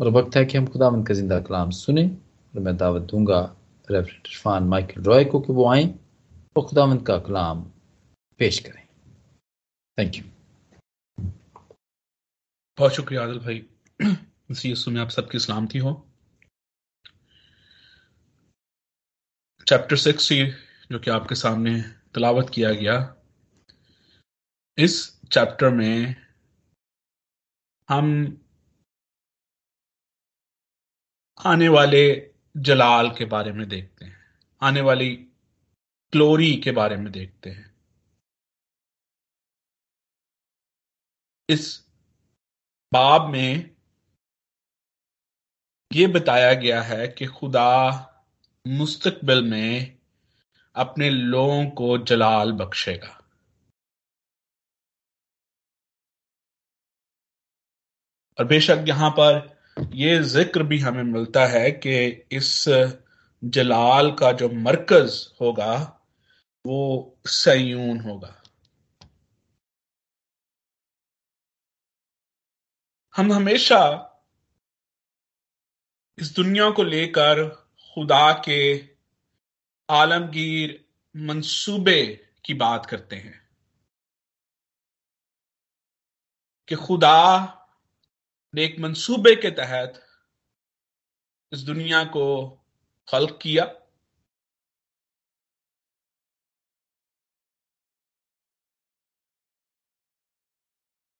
और वक्त है कि हम खुदावंद का ज़िंदा कलाम सुने और मैं दावत दूँगा रेफरेंट इरफान माइकल रॉय को कि वो आए और खुदावंद का कलाम पेश करें। थैंक यू बहुत शुक्रिया आदिल भाई। इसी में आप सबकी सलामती हो। चैप्टर सिक्स जो कि आपके सामने तलावत किया गया। इस चैप्टर में हम आने वाले जलाल के बारे में देखते हैं। आने वाली ग्लोरी के बारे में देखते हैं। इस बाब में ये बताया गया है कि खुदा मुस्तकबिल में अपने लोगों को जलाल बख्शेगा। और बेशक यहाँ पर यह ज़िक्र भी हमें मिलता है कि इस जलाल का जो मरकज होगा, वो सयून होगा। हम हमेशा इस दुनिया को लेकर खुदा के आलमगीर मंसूबे की बात करते हैं कि खुदा एक मंसूबे के तहत इस दुनिया को खल्क किया।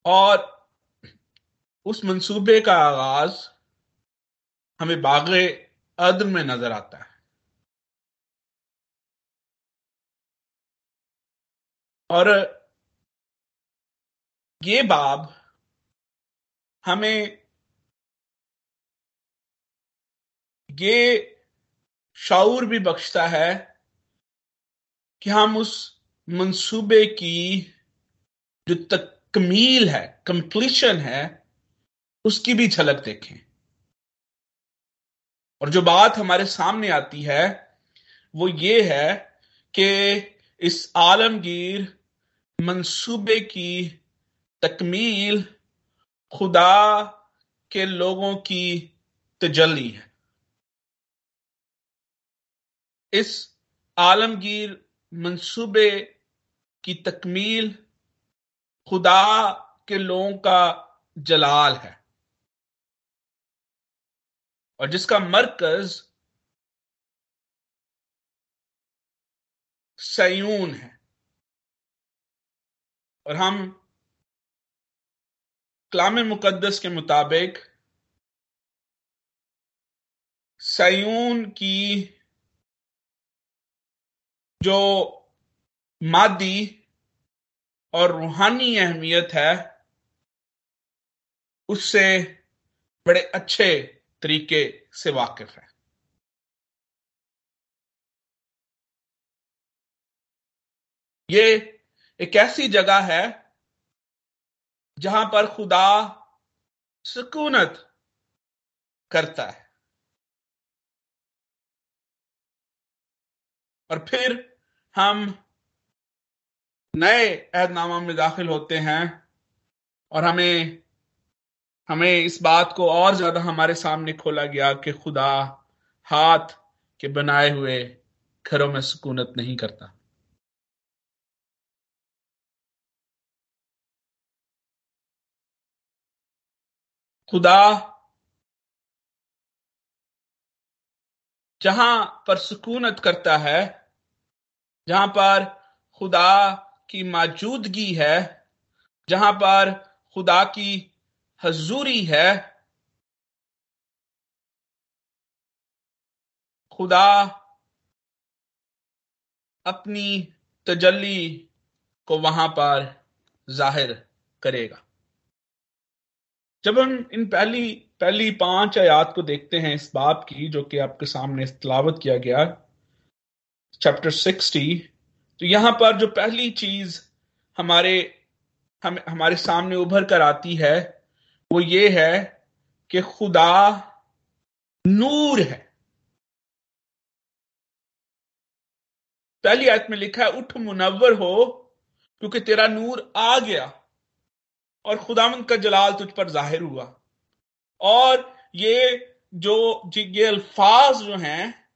और उस मंसूबे का आगाज़ हमें बाग अद में नज़र आता है। और ये बाब हमें ये शाऊर भी बख्शता है कि हम उस मंसूबे की जो तकमील है कंप्लीशन है, उसकी भी झलक देखें। और जो बात हमारे सामने आती है, वो ये है कि इस आलमगीर मंसूबे की तकमील खुदा के लोगों की तजली है। इस आलमगीर मंसूबे की तकमील खुदा के लोगों का जलाल है। और जिसका मरकज सयून है। और हम कलाम मुकदस के मुताबिक सयून की जो मादी और रूहानी अहमियत है, उससे बड़े अच्छे तरीके से वाकिफ है। ये एक ऐसी जगह है जहाँ पर खुदा सुकूनत करता है। और फिर हम नए ऐदनामा में दाखिल होते हैं और हमें हमें इस बात को और ज़्यादा हमारे सामने खोला गया कि खुदा हाथ के बनाए हुए घरों में सुकूनत नहीं करता। खुदा जहाँ पर सुकूनत करता है, जहाँ पर खुदा की मौजूदगी है, जहाँ पर खुदा की हजूरी है, खुदा अपनी तजल्ली को वहाँ पर ज़ाहिर करेगा। जब हम इन पहली पहली पाँच आयात को देखते हैं इस बाप की, जो कि आपके सामने तलावत किया गया चैप्टर सिक्सटी तो यहाँ पर जो पहली चीज़ हमारे, हम, हमारे सामने उभर कर आती है, वो ये है कि खुदा नूर है। पहली आयत में लिखा है, उठ मुनवर हो, क्योंकि तेरा नूर आ गया। और खुदामंद का जलाल तुझ पर ज़ाहिर हुआ। और ये जो, ये अल्फाज जो हैं,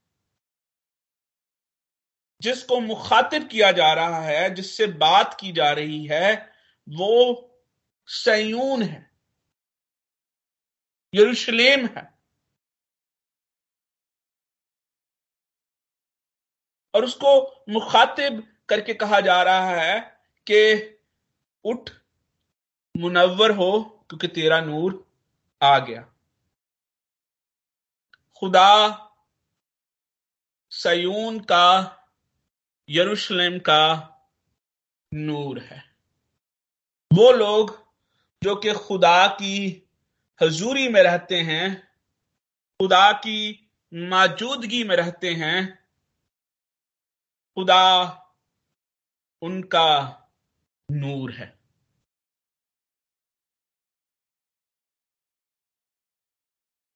जिसको मुखातिब किया जा रहा है, जिससे बात की जा रही है, वो सयून है। यरूशलेम है। और उसको मुखातिब करके कहा जा रहा है कि उठ मुनवर हो, क्योंकि तेरा नूर आ गया। खुदा सयून का, यरूशलेम का नूर है। वो लोग जो कि खुदा की हजूरी में रहते हैं, खुदा की मौजूदगी में रहते हैं, खुदा उनका नूर है।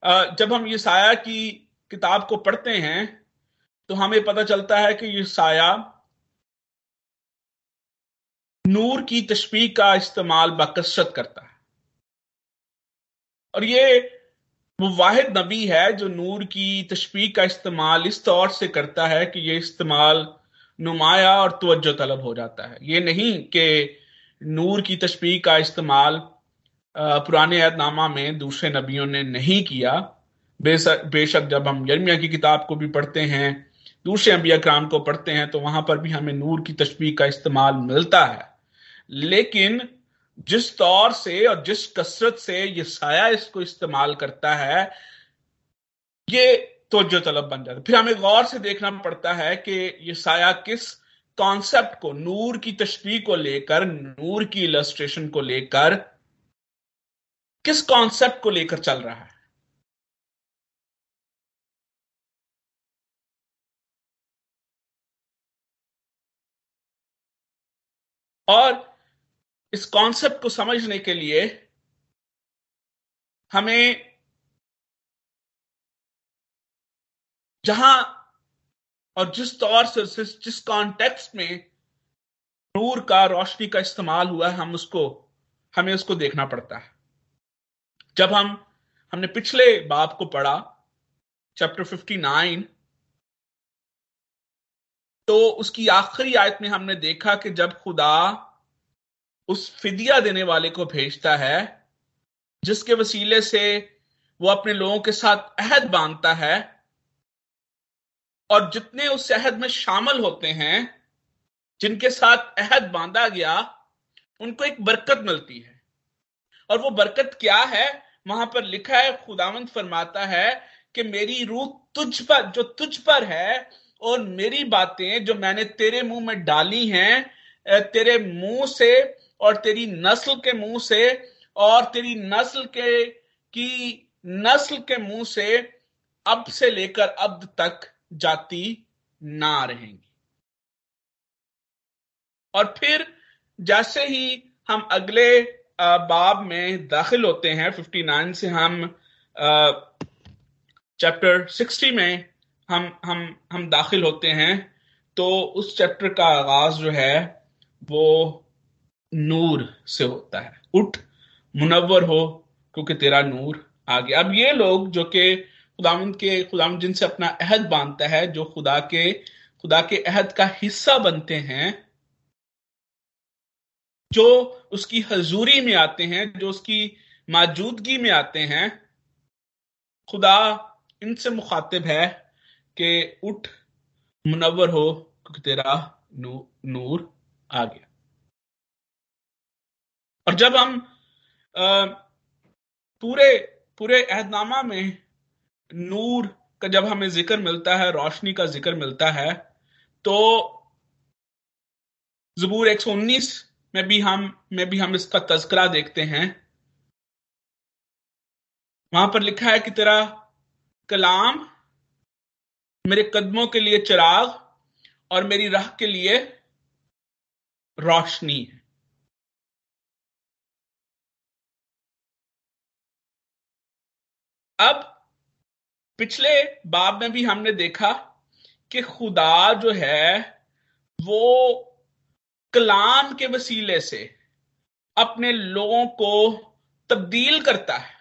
जब हम ये साया की किताब को पढ़ते हैं तो हमें पता चलता है कि ये साया नूर की तशबी का इस्तेमाल बकसरत करता है। और ये वो वाहिद नबी है जो नूर की तशबी का इस्तेमाल इस तौर से करता है कि ये इस्तेमाल नुमाया और तवज्जो तलब हो जाता है। ये नहीं कि नूर की तशबी का इस्तेमाल पुराने ऐदनामा में दूसरे नबियों ने नहीं किया। बेशक जब हम यरमिया की किताब को भी पढ़ते हैं, दूसरे अंबिया क्राम को पढ़ते हैं तो वहाँ पर भी हमें नूर की तशबी का इस्तेमाल मिलता है। लेकिन जिस तौर से और जिस कसरत से ये साया इसको इस्तेमाल करता है, ये तोजो तलब बन जाता है। फिर हमें गौर से देखना पड़ता है कि ये साया किस कॉन्सेप्ट को, नूर की तशबी को लेकर, नूर की इलस्ट्रेशन को लेकर किस कॉन्सेप्ट को लेकर चल रहा है? और इस कॉन्सेप्ट को समझने के लिए हमें जहाँ और जिस तौर से, जिस कॉन्टेक्स्ट में नूर का रोशनी का इस्तेमाल हुआ है, हम उसको, हमें उसको देखना पड़ता है। जब हम, हमने पिछले बाप को पढ़ा चैप्टर 59 तो उसकी आखिरी आयत में हमने देखा कि जब खुदा उस फिदिया देने वाले को भेजता है, जिसके वसीले से वो अपने लोगों के साथ अहद बांधता है, और जितने उस अहद में शामिल होते हैं, जिनके साथ अहद बांधा गया, उनको एक बरकत मिलती है। और वो बरकत क्या है? वहाँ पर लिखा है, खुदावंत फरमाता है कि मेरी रूह तुझ पर, जो तुझ पर है और मेरी बातें जो मैंने तेरे मुँह में डाली हैं तेरे मुँह से और तेरी नस्ल के मुँह से और तेरी नस्ल के, की नस्ल के मुँह से अब से लेकर अब तक जाती ना रहेंगी। और फिर जैसे ही हम अगले बाब में दाखिल होते हैं 59 से हम चैप्टर 60 में हम हम हम दाखिल होते हैं। तो उस चैप्टर का आगाज़ जो है, वो नूर से होता है। उठ मुनवर हो, क्योंकि तेरा नूर आ गया अब ये लोग जो कि खुदावंद के, खुदावंद जिनसे अपना अहद बांधता है, जो खुदा के खुदा के अहद का हिस्सा बनते हैं जो उसकी हजूरी में आते हैं जो उसकी मौजूदगी में आते हैं खुदा इनसे मुखातिब है कि उठ मुनवर हो क्योंकि तेरा नू, नूर आ गया। और जब हम आ, पूरे पूरे अहदनामा में नूर का जब हमें ज़िक्र मिलता है रोशनी का ज़िक्र मिलता है तो जबूर 119 में भी हम, में भी हम इसका तस्करा देखते हैं। वहाँ पर लिखा है कि तेरा कलाम मेरे कदमों के लिए चिराग और मेरी राह के लिए रोशनी है। अब पिछले बाब में भी हमने देखा कि खुदा जो है, वो कलाम के वसीले से अपने लोगों को तब्दील करता है।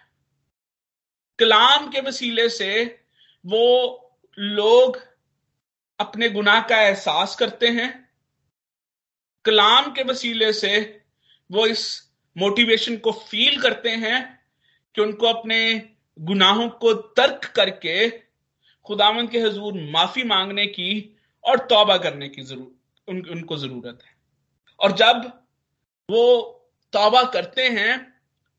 कलाम के वसीले से वो लोग अपने गुनाह का एहसास करते हैं। कलाम के वसीले से वो इस मोटिवेशन को फील करते हैं कि उनको अपने गुनाहों को तर्क करके खुदावन के हजूर माफ़ी मांगने की और तौबा करने की ज़रूर उन, उनको ज़रूरत है। और जब वो तौबा करते हैं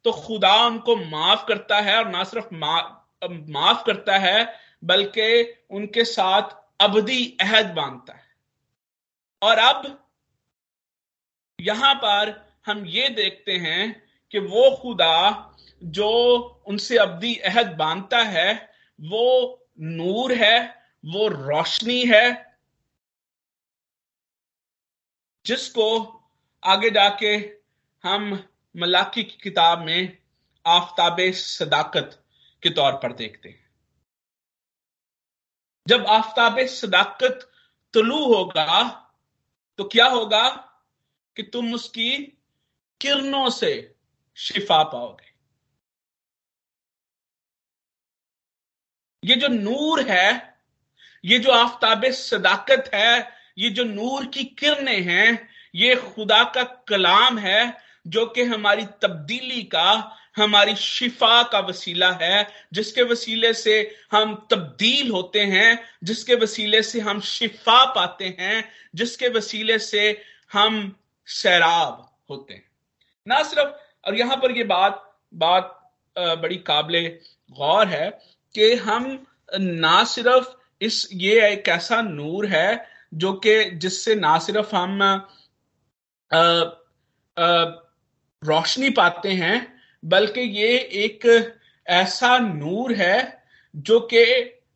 तो खुदा उनको माफ़ करता है और ना सिर्फ़ मा, माफ़ करता है बल्कि उनके साथ अवधि अहद बांधता है। और अब यहाँ पर हम ये देखते हैं कि वो खुदा जो उनसे अवधि अहद बांधता है वो नूर है वो रोशनी है जिसको आगे जाके हम मलाकी की किताब में आफ्ताब सदाकत के तौर पर देखते हैं। जब आफ्ताब सदाकत तुलू होगा तो क्या होगा कि तुम उसकी किरणों से शिफा पाओगे। ये जो नूर है, ये जो आफ्ताब सदाकत है ये जो नूर की किरणें हैं, ये खुदा का कलाम है, जो कि हमारी तब्दीली का, हमारी शिफा का वसीला है, जिसके वसीले से हम तब्दील होते हैं, जिसके वसीले से हम शिफा पाते हैं, जिसके वसीले से हम सैराब होते हैं। ना सिर्फ़, और यहाँ पर ये बात बात बड़ी काबिल गौर है कि हम ना सिर्फ़ इस, ये एक ऐसा नूर है जो कि जिससे ना सिर्फ़ हम रोशनी पाते हैं बल्कि ये एक ऐसा नूर है जो कि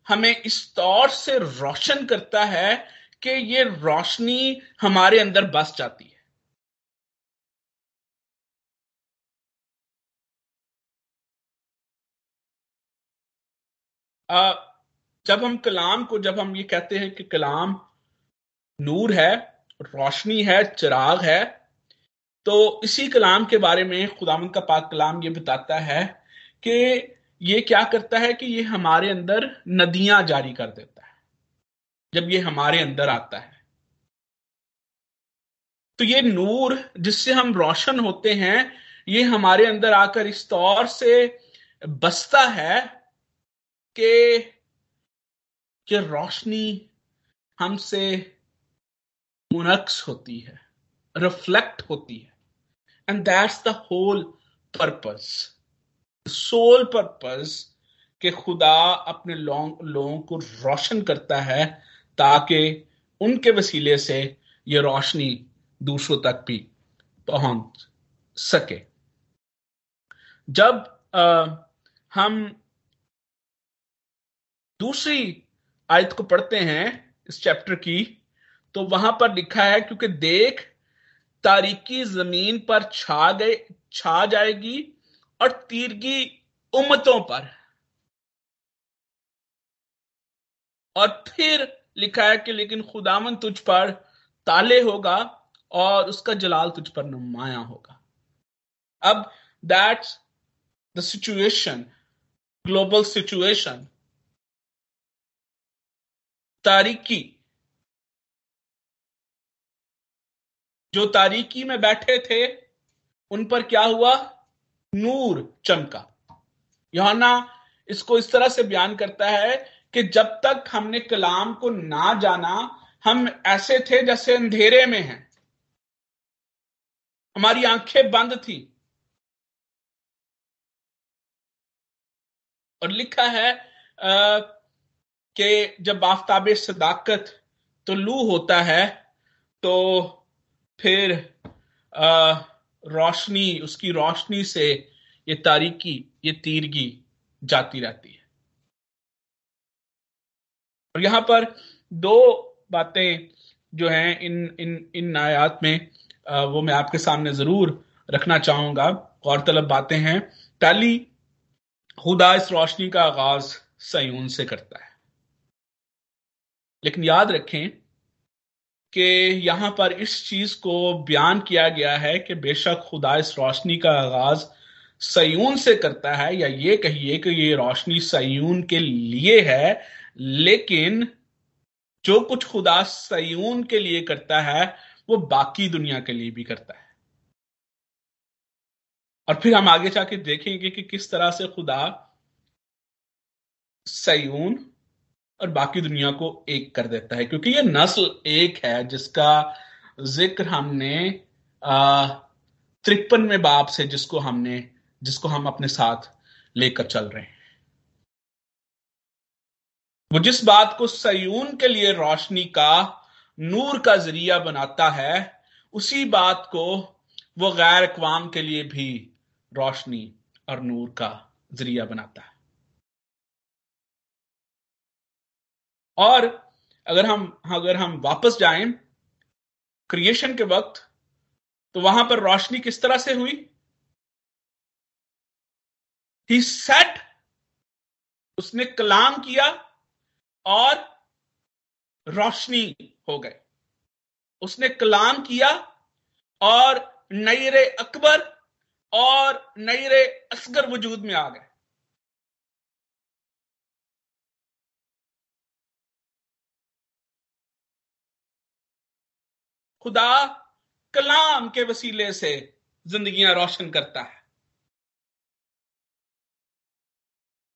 हमें इस तौर से रोशन करता है कि ये रोशनी हमारे अंदर बस जाती है। आ, जब हम कलाम को जब हम ये कहते हैं कि कलाम नूर है, रोशनी है, चिराग है। तो इसी कलाम के बारे में खुदाम का पाक कलाम ये बताता है कि ये क्या करता है कि ये हमारे अंदर नदियाँ जारी कर देता है। जब ये हमारे अंदर आता है। तो ये नूर जिससे हम रोशन होते हैं, ये हमारे अंदर आकर इस तौर से बसता है कि कि रोशनी हमसे मुनक्स होती है रिफ्लेक्ट होती है and that's the whole purpose soul purpose कि खुदा अपने लोगों को रोशन करता है ताकि उनके वसीले से ये रोशनी दूसरों तक भी पहुँच सके। जब आ, हम दूसरी आयत को पढ़ते हैं इस चैप्टर की तो वहाँ पर लिखा है, क्योंकि देख तारीकी ज़मीन पर छा गए, छा जाएगी और तीरगी उम्मतों पर। और फिर लिखा है कि, लेकिन खुदामन तुझ पर ताले होगा और उसका जलाल तुझ पर नुमाया होगा। अब that's the situation global situation तारीकी जो तारीकी में बैठे थे, उन पर क्या हुआ? नूर चमका। योहाना इसको इस तरह से बयान करता है कि जब तक हमने कलाम को ना जाना, हम ऐसे थे जैसे अंधेरे में हैं। हमारी आँखें बंद थी। और लिखा है कि जब आफ्ताब सदाकत तो लू होता है तो फिर रोशनी, उसकी रोशनी से ये तारीकी ये तीरगी जाती रहती है। और यहाँ पर दो बातें जो हैं इन इन इन नायात में वो मैं आपके सामने ज़रूर रखना चाहूँगा। गौरतलब बातें हैं। पहली, खुदा इस रोशनी का आगाज़ सयून से करता है। लेकिन याद रखें कि यहाँ पर इस चीज़ को बयान किया गया है कि बेशक खुदा इस रोशनी का आगाज़ सयून से करता है, या ये कहिए कि ये रोशनी सयून के लिए है, लेकिन जो कुछ खुदा सयून के लिए करता है, वो बाकी दुनिया के लिए भी करता है। और फिर हम आगे जाके देखेंगे कि किस तरह से खुदा सयून और बाकी दुनिया को एक कर देता है। क्योंकि ये नस्ल एक है, जिसका ज़िक्र हमने त्रिपन में बाप से जिसको हमने, जिसको हम अपने साथ लेकर चल रहे हैं। वो जिस बात को सयून के लिए रोशनी का नूर का ज़रिया बनाता है, उसी बात को वो गैर अकवाम के लिए भी रोशनी और नूर का ज़रिया बनाता है। और अगर हम अगर हम वापस जाएँ क्रिएशन के वक्त तो वहाँ पर रोशनी किस तरह से हुई? ही सेट उसने कलाम किया और रोशनी हो गए उसने कलाम किया और नईरे अकबर और नईरे असगर वजूद में आ गए। खुदा कलाम के वसीले से जिंदगियाँ रोशन करता है।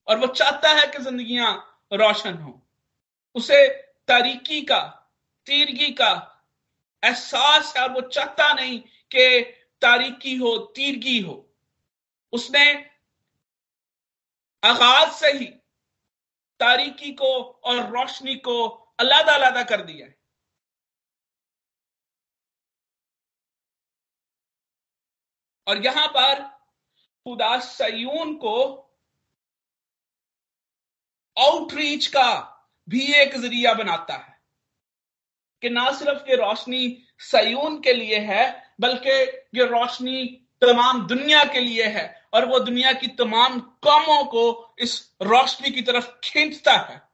और वो चाहता है कि जिंदगियाँ रोशन हो। उसे तारीकी का, तीरगी का एहसास है और वो चाहता नहीं कि तारीकी हो, तीरगी हो। उसने आगाज़ से ही तारीकी को और रोशनी को अलग अलग कर दिया है। और यहाँ पर खुदा सयून को आउटरीच का भी एक ज़रिया बनाता है कि ना सिर्फ़ ये रोशनी सयून के लिए है, बल्कि ये रोशनी तमाम दुनिया के लिए है और वो दुनिया की तमाम कौमों को इस रोशनी की तरफ़ खींचता है।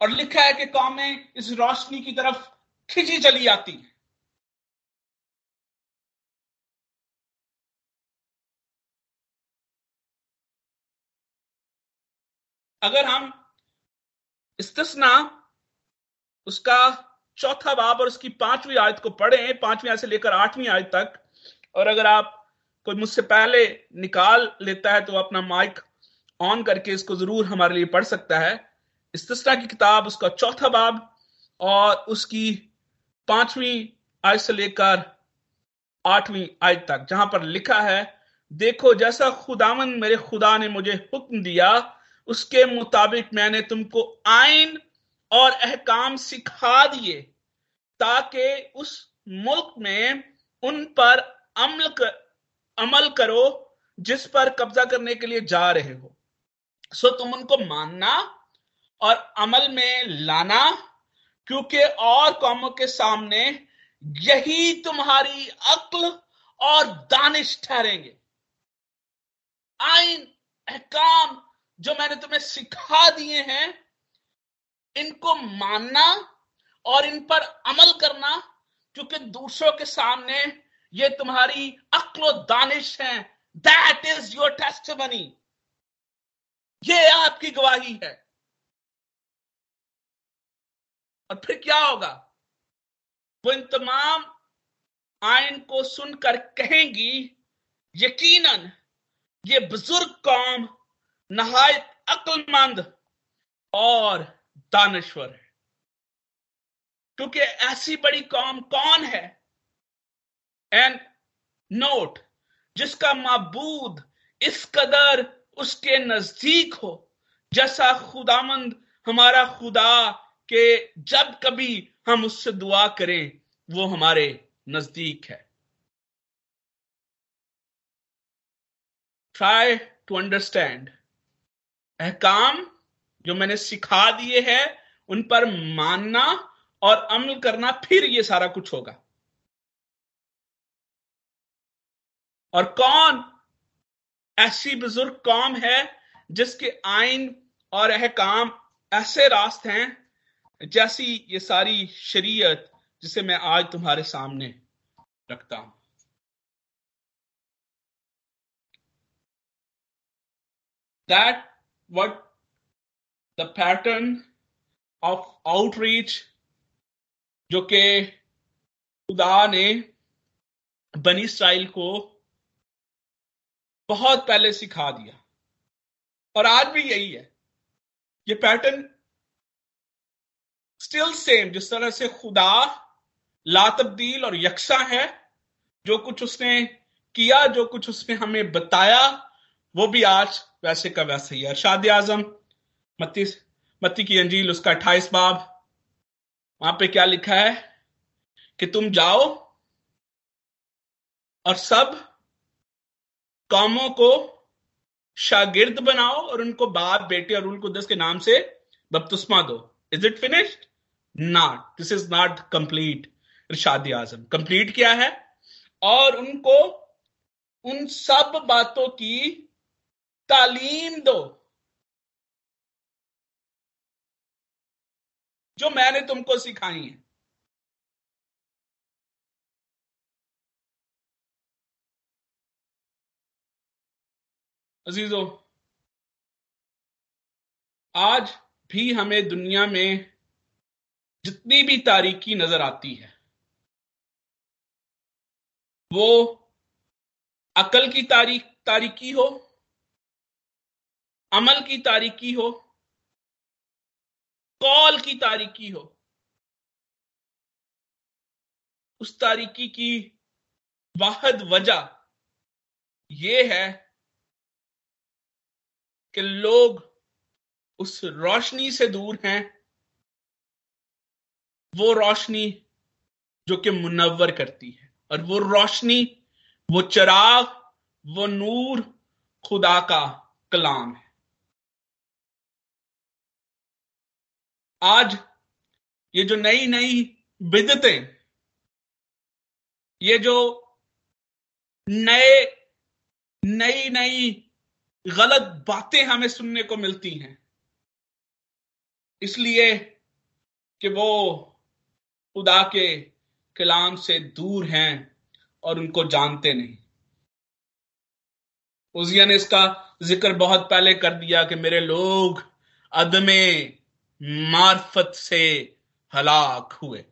और लिखा है कि कौमें इस रोशनी की तरफ़ खिंची चली आती है। अगर हम इस्तना उसका चौथा बाब और उसकी पांचवी आयत को पढ़े, पांचवी आयत से लेकर आठवीं आयत तक, और अगर आप कोई मुझसे पहले निकाल लेता है तो अपना माइक ऑन करके इसको ज़रूर हमारे लिए पढ़ सकता है। इस्तना की किताब, उसका चौथा बाब और उसकी पांचवी आयत से लेकर आठवीं आयत तक, जहाँ पर लिखा है, देखो जैसा खुदावन मेरे खुदा ने मुझे हुक्म दिया उसके मुताबिक मैंने तुमको आइन और अहकाम सिखा दिए ताकि उस मुल्क में उन पर अमल कर, अमल करो जिस पर कब्जा करने के लिए जा रहे हो। सो तुम उनको मानना और अमल में लाना क्योंकि और कौमों के सामने यही तुम्हारी अक्ल और दानिश ठहरेंगे। आइन अहकाम जो मैंने तुम्हें सिखा दिए हैं, इनको मानना और इन पर अमल करना, क्योंकि दूसरों के सामने ये तुम्हारी अक्लो दानिश है। दैट इज़ योर टेस्ट ये आपकी गवाही है। और फिर क्या होगा? वो इन तमाम आयन को सुनकर कहेंगी, यकीनन, ये बुज़ुर्ग कौम नहायत अक्लमंद और दानश्वर है। क्योंकि ऐसी बड़ी कौम कौन है? एंड नोट जिसका मबूद इस कदर उसके नज़दीक हो, जैसा खुदामंद, हमारा खुदा के जब कभी हम उससे दुआ करें, वो हमारे नज़दीक है। ट्राई टू अंडरस्टैंड अहकाम, जो मैंने सिखा दिए हैं, उन पर मानना और अमल करना फिर ये सारा कुछ होगा। और कौन ऐसी बुज़ुर्ग कौम है जिसके आइन और अहकाम ऐसे रास्त हैं, जैसी ये सारी शरीयत जिसे मैं आज तुम्हारे सामने रखता हूँ। That what the pattern of outreach जो कि खुदा ने बनी स्टाइल को बहुत पहले सिखा दिया। और आज भी यही है। ये पैटर्न स्टिल सेम जिस तरह से खुदा ला तब्दील और यकसा है, जो कुछ उसने किया, जो कुछ उसने हमें बताया, वो भी आज वैसे का वैसे ही है। आज़म मत्ती मत्ती की अंजील, उसका अट्ठाईस बाब। वहाँ पे क्या लिखा है? कि तुम जाओ और सब कामों को शागिर्द बनाओ और उनको बाप, बेटे और उल कुदस के नाम से बपतुस्मा दो। Is it finished not this is not complete Irshad Azam complete क्या है? और उनको उन सब बातों की तालीम दो जो मैंने तुमको सिखाई है। अजीजो, आज भी हमें दुनिया में जितनी भी तारीकी नज़र आती है, वो अकल की तारीख तारीकी हो अमल की तारीकी हो, कौल की तारीकी हो, उस तारीकी की वाहद वजह यह है कि लोग उस रोशनी से दूर हैं, वो रोशनी जो कि मुनवर करती है, और वो रोशनी, वो चराग, वो नूर खुदा का कलाम है। आज ये जो नई नई बिदतें ये जो नए, नई नई गलत बातें हमें सुनने को मिलती हैं, इसलिए कि वो खुदा के कलाम से दूर हैं और उनको जानते नहीं। उजिया ने इसका ज़िक्र बहुत पहले कर दिया कि मेरे लोग अदमे मार्फत से हलाक हुए।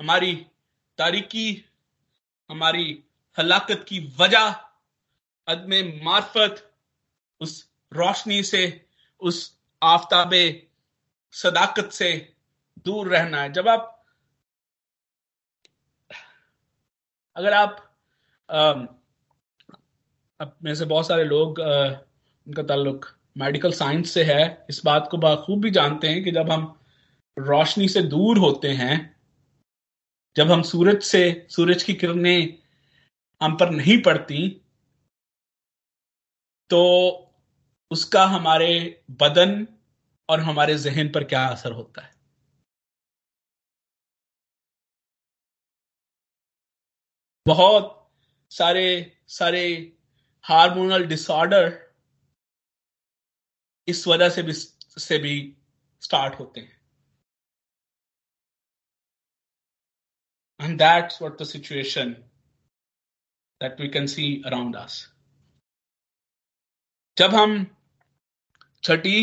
हमारी तारीकी, हमारी हलाकत की वजह, अदम मार्फत, उस रोशनी से, उस आफ्ताब सदाकत से दूर रहना है। जब आप, अगर आप अब में से बहुत सारे लोग उनका ताल्लुक मेडिकल साइंस से है। इस बात को खूब भी जानते हैं कि जब हम रोशनी से दूर होते हैं, जब हम सूरज से, सूरज की किरणें हम पर नहीं पड़ती तो उसका हमारे बदन और हमारे जहन पर क्या असर होता है? बहुत सारे सारे हार्मोनल डिसऑर्डर इस वजह से भी से भी स्टार्ट होते हैं And that's what the situation that we can see around us. जब हम छठी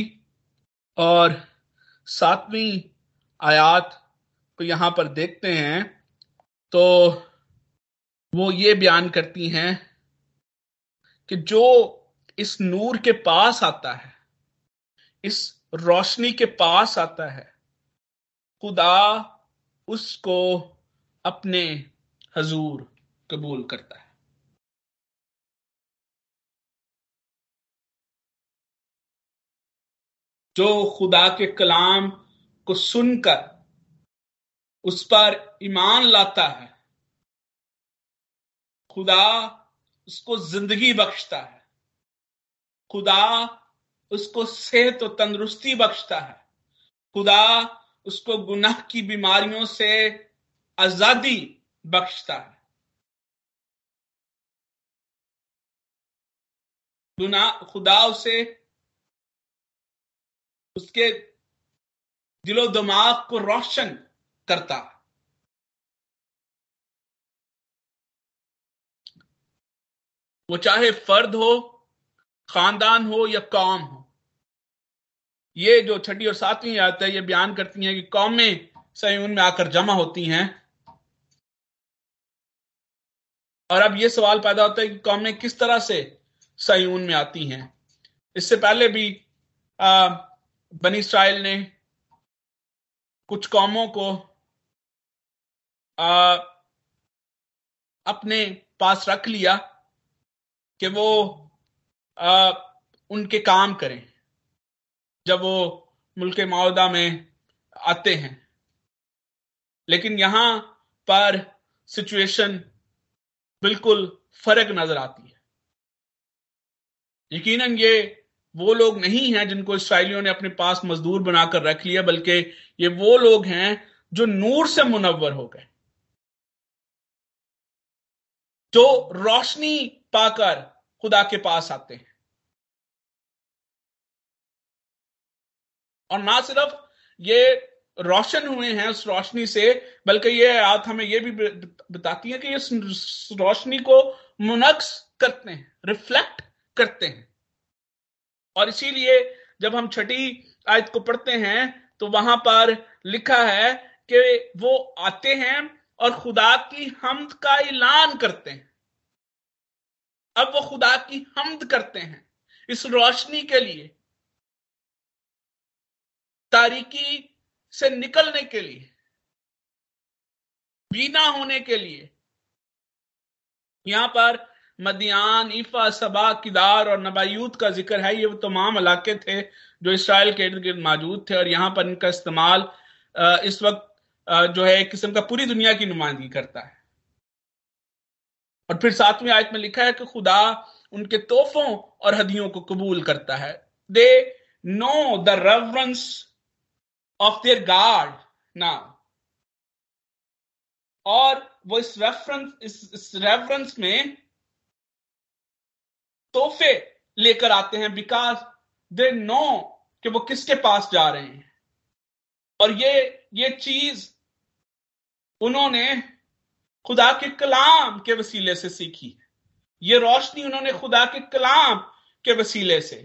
और सातवीं आयात को यहाँ पर देखते हैं तो वो ये बयान करती हैं कि जो इस नूर के पास आता है, इस रोशनी के पास आता है, खुदा उसको अपने हजूर कबूल करता है। जो खुदा के कलाम को सुनकर उस पर ईमान लाता है, खुदा उसको ज़िंदगी बख्शता है। खुदा उसको सेहत और तंदुरुस्ती बख्शता है। खुदा उसको गुनाह की बीमारियों से आज़ादी बख्शता है। खुदा उसे उसके दिलो दिमाग को रोशन करता वो चाहे फर्द हो खानदान हो या कौम हो। ये जो छठी और सातवीं आयत है ये बयान करती हैं कि कौमें सयून में आकर जमा होती हैं। और अब ये सवाल पैदा होता है कि कौमें किस तरह से सयून में आती हैं। इससे पहले भी आ, बनी इसराइल ने कुछ कौमों को आ, अपने पास रख लिया। कि वो आ, उनके काम करें। जब वो मुल्क माहदा में आते हैं। लेकिन यहाँ पर सिचुएशन बिल्कुल फ़र्क नज़र आती है। यकीनन ये वो लोग नहीं हैं जिनको इसराइलियों ने अपने पास मजदूर बनाकर रख लिया बल्कि ये वो लोग हैं जो नूर से मुनवर हो गए। जो रोशनी पाकर खुदा के पास आते हैं। और ना सिर्फ़ ये रोशन हुए हैं उस रोशनी से, बल्कि ये आयत हमें ये भी बताती है कि इस रोशनी को मुनक्स करते हैं, रिफ्लेक्ट करते हैं। और इसीलिए जब हम छठी आयत को पढ़ते हैं तो वहाँ पर लिखा है कि वो आते हैं और खुदा की हमद का ऐलान करते हैं। अब वो खुदा की हमद करते हैं इस रोशनी के लिए, तारीकी से निकलने के लिए, बीना होने के लिए। यहाँ पर मदियान, ईफा, सबा, किदार और नबायूत का ज़िक्र है। ये वो तमाम इलाके थे जो इसराइल के इर्द गिर्द मौजूद थे और यहाँ पर इनका इस्तेमाल इस वक्त जो है एक किस्म का पूरी दुनिया की नुमाइंदगी करता है। और फिर सातवीं आयत में लिखा है कि खुदा उनके तोहफों और हदियों को कबूल करता है। They know the reverence of their god now. और वो इस रेफरेंस इस, इस रेफरेंस में तोहफे लेकर आते हैं बिकॉज़ दे नो कि वो किसके पास जा रहे हैं। और ये ये चीज़ उन्होंने खुदा के कलाम के वसीले से सीखी। ये रोशनी उन्होंने खुदा के कलाम के वसीले से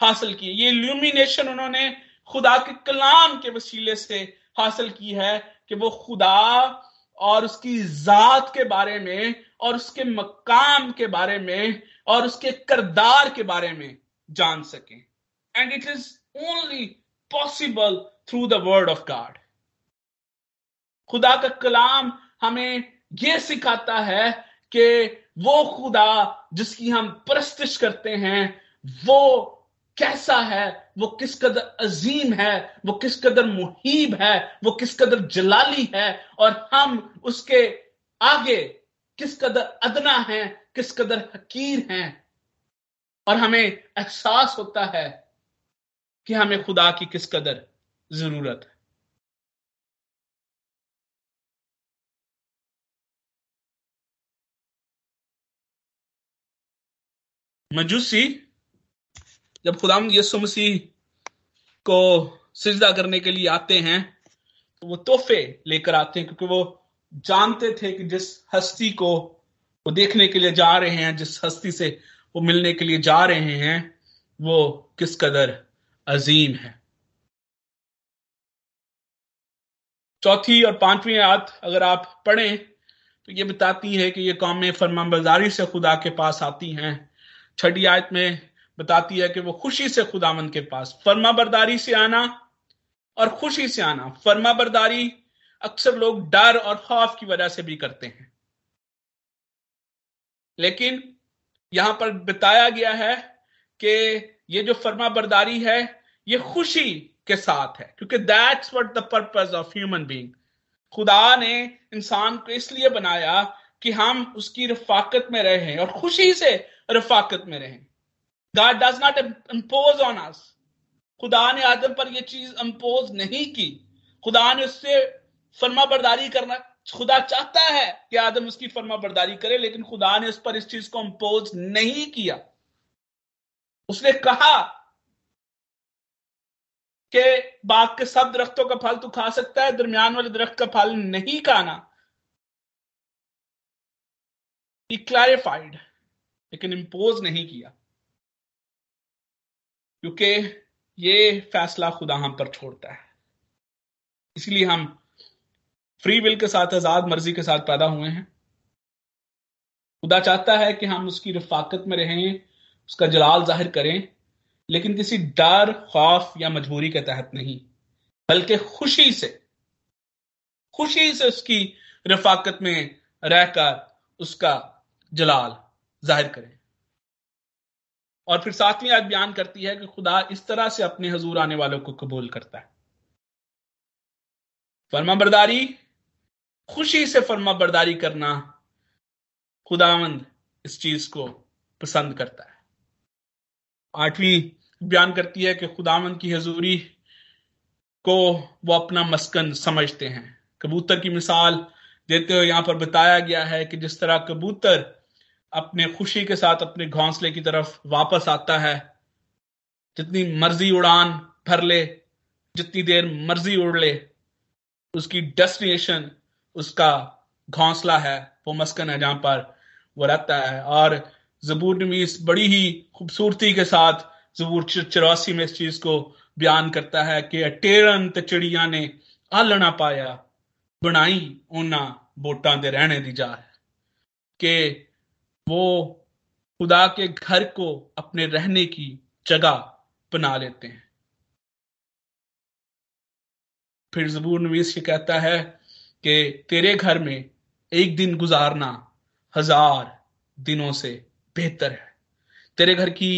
हासिल की। ये इल्यूमिनेशन उन्होंने खुदा के कलाम के वसीले से हासिल की है कि वो खुदा और उसकी जात के बारे में और उसके मकाम के बारे में और उसके करदार के बारे में जान सकें। And it is only possible through the word of God खुदा का कलाम हमें यह सिखाता है कि वो खुदा जिसकी हम प्रस्तिश करते हैं, वो कैसा है, वो किस कदर अजीम है, वो किस कदर मुहिब है, वो किस कदर जलाली है, और हम उसके आगे किस कदर अदना है, किस कदर हकीर हैं। और हमें एहसास होता है कि हमें खुदा की किस कदर ज़रूरत है। मजूसी, जब खुदाम यसु मसीह को सिजदा करने के लिए आते हैं तो वो तोहफे लेकर आते हैं, क्योंकि वो जानते थे कि जिस हस्ती को वो देखने के लिए जा रहे हैं, जिस हस्ती से वो मिलने के लिए जा रहे हैं, वो किस कदर अजीम है। चौथी और पांचवी आयत अगर आप पढ़ें तो ये बताती है कि ये कौमें फरमाबरदारी से खुदा के पास आती हैं। छठी आयत में बताती है कि वो खुशी से खुदामंद के पास फर्मा बरदारी से आना और खुशी से आना। फर्मा बरदारी अक्सर लोग डर और खौफ की वजह से भी करते हैं। लेकिन यहाँ पर बताया गया है कि ये जो फर्मा बरदारी है, ये खुशी के साथ है, क्योंकि that's what the purpose of human being खुदा ने इंसान को इसलिए बनाया कि हम उसकी रफाकत में रहें और खुशी से रफाकत में रहें। God does not impose on us खुदा ने आदम पर यह चीज़ इम्पोज नहीं की। खुदा ने उससे फर्मा बरदारी करना, खुदा चाहता है कि आदम उसकी फर्मा बरदारी करे, लेकिन खुदा ने उस पर इस चीज़ को इम्पोज नहीं किया। उसने कहा कि बाग के सब दरख्तों का फल तू खा सकता है, दरमियान वाले दरख्त का फल नहीं खाना। क्लैरिफाइड लेकिन इम्पोज नहीं किया। क्योंकि ये फैसला खुदा हम पर छोड़ता है। इसलिए हम फ्री विल के साथ, आज़ाद मर्ज़ी के साथ पैदा हुए हैं। खुदा चाहता है कि हम उसकी रफाकत में रहें, उसका जलाल ज़ाहिर करें, लेकिन किसी डर, खौफ या मजबूरी के तहत नहीं, बल्कि खुशी से खुशी से उसकी रफाकत में रहकर उसका जलाल ज़ाहिर करें। और फिर सातवीं आज बयान करती है कि खुदा इस तरह से अपने हजूर आने वालों को कबूल करता है। फर्मा बरदारी खुशी से फर्मा बरदारी करना खुदावंद इस चीज़ को पसंद करता है। आठवीं बयान करती है कि खुदावंद की हजूरी को वो अपना मस्कन समझते हैं। कबूतर की मिसाल देते हुए यहाँ पर बताया गया है कि जिस तरह कबूतर अपने खुशी के साथ, अपने घोंसले की तरफ़ वापस आता है। जितनी मर्ज़ी उड़ान भर ले, जितनी देर मर्ज़ी उड़ ले, उसकी डेस्टिनेशन, उसका घोंसला है, वो मस्कन है जहाँ पर वो रहता है। और जबूर इस बड़ी ही खूबसूरती के साथ जबूर चौरासी में इस चीज़ को बयान करता है कि टेरन ते चिड़िया ने आलना पाया, बनाई ओना बोटा दे रहने दी जा वो खुदा के घर को अपने रहने की जगह बना लेते हैं। फिर जबूर नवीस ये कहता है कि तेरे घर में एक दिन गुजारना हज़ार दिनों से बेहतर है। तेरे घर की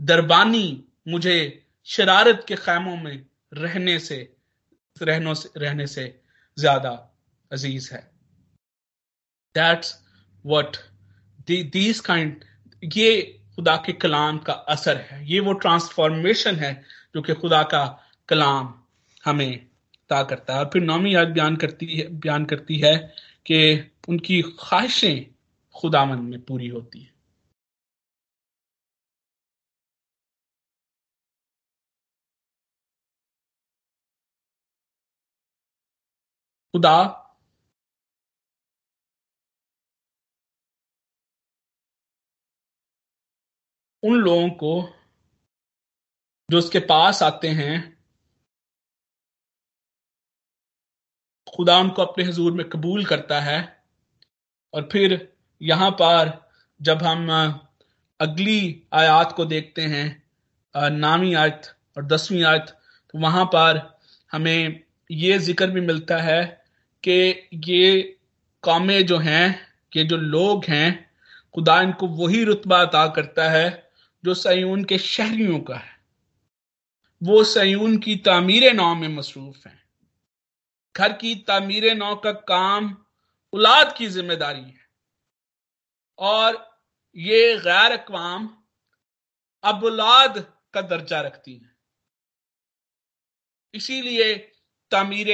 दरबानी मुझे शरारत के खैमों में रहने से, रहनों से, रहने से ज़्यादा अज़ीज़ है। दैट्स वट दीज काइंड ये खुदा के कलाम का असर है। ये वो ट्रांसफॉर्मेशन है जो कि खुदा का कलाम हमें ता करता है। और फिर नौमी याद बयान करती है, बयान करती है कि उनकी ख्वाहिशें खुदामन में पूरी होती है। खुदा उन लोगों को जो उसके पास आते हैं, खुदा उनको अपने हजूर में कबूल करता है। और फिर यहाँ पर जब हम अगली आयात को देखते हैं नामी आयत और दसवीं आयत तो वहाँ पर हमें ये ज़िक्र भी मिलता है कि ये कामें जो हैं, ये जो लोग हैं, खुदा इनको वही रुतबा अता करता है जो सयून के शहरियों का है वो सयून की तामीर नौ में मसरूफ हैं। घर की तामीर नौ का काम औलाद की ज़िम्मेदारी है। और ये गैर अकवाम अब औलाद का दर्जा रखती है। इसीलिए तामीर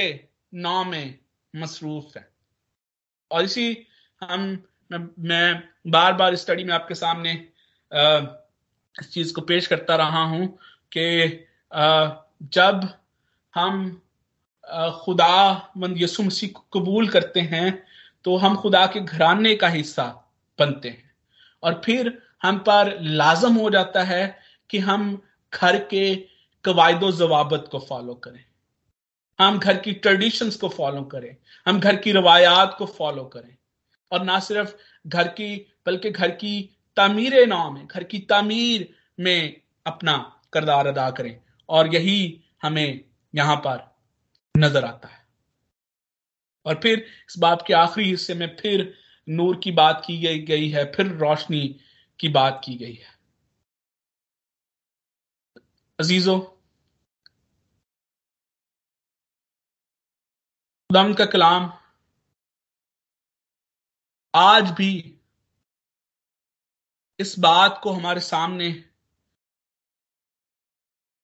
नौ में मसरूफ है। और इसी हम मैं, मैं बार बार स्टडी में आपके सामने आ, इस चीज़ को पेश करता रहा हूँ कि जब हम खुदा मंद यसु मसीह को कबूल करते हैं तो हम खुदा के घराने का हिस्सा बनते हैं। और फिर हम पर लाजम हो जाता है कि हम घर के कवायदो, जवाबत को फॉलो करें। हम घर की ट्रेडिशंस को फॉलो करें। हम घर की रवायात को फॉलो करें। और ना सिर्फ़ घर की, बल्कि घर की तामीर नाम है, घर की तामीर में अपना करदार अदा करें। और यही हमें यहाँ पर नज़र आता है। और फिर इस बात के आखिरी हिस्से में फिर नूर की बात की गई है, फिर रोशनी की बात की गई है। अजीजों का कलाम आज भी इस बात को हमारे सामने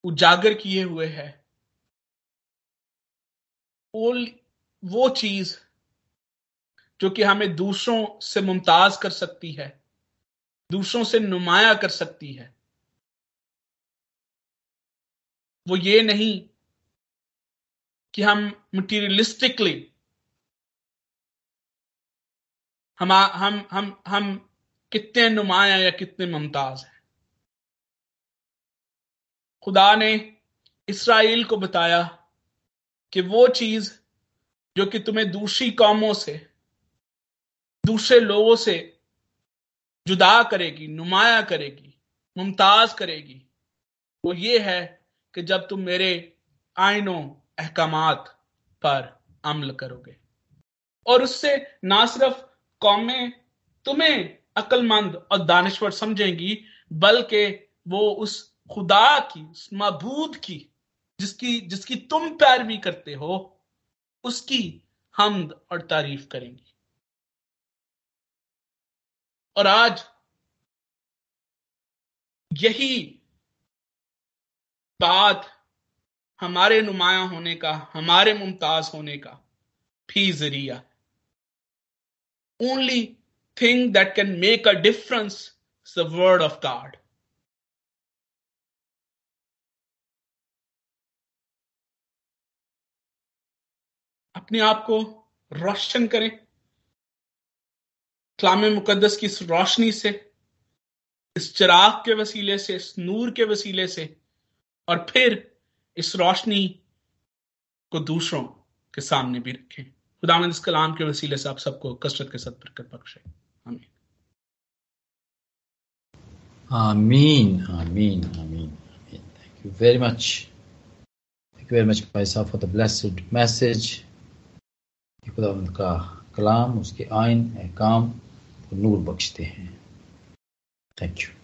उजागर किए हुए है। वो चीज़ जो कि हमें दूसरों से मुमताज़ कर सकती है, दूसरों से नुमाया कर सकती है, वो ये नहीं कि हम मटीरियलिस्टिकली हम हम हम हम कितने नुमाया या कितने मुमताज़ हैं। खुदा ने इसराइल को बताया कि वो चीज़ जो कि तुम्हें दूसरी कौमों से, दूसरे लोगों से जुदा करेगी, नुमाया करेगी, मुमताज़ करेगी, वो ये है कि जब तुम मेरे आइनों अहकाम पर अमल करोगे। और उससे ना सिर्फ़ कौमें तुम्हें अक्लमंद और दानश्वर समझेंगी, बल्कि वो उस खुदा की, उस मबूद की, जिसकी जिसकी तुम पैरवी करते हो, उसकी हमद और तारीफ़ करेंगी। और आज यही बात हमारे नुमाया होने का, हमारे मुमताज़ होने का भी ज़रिया only thing that can make a difference the word of God अपने आप को रोशन करें। कलाम मुकदस की इस रोशनी से, इस चिराग के वसीले से, इस नूर के वसीले से, और फिर इस रोशनी को दूसरों के सामने भी रखें। खुदा इस कलाम के वसीले से आप सबको कसरत के साथ बरकत बख्शे। आमीन आमीन आमीन आमीन thank you very much thank you very much भाई साहब फॉर द ब्लेस्ड मैसेज खुदा का कलाम उसके आइन अहकाम नूर बख्शते हैं थैंक यू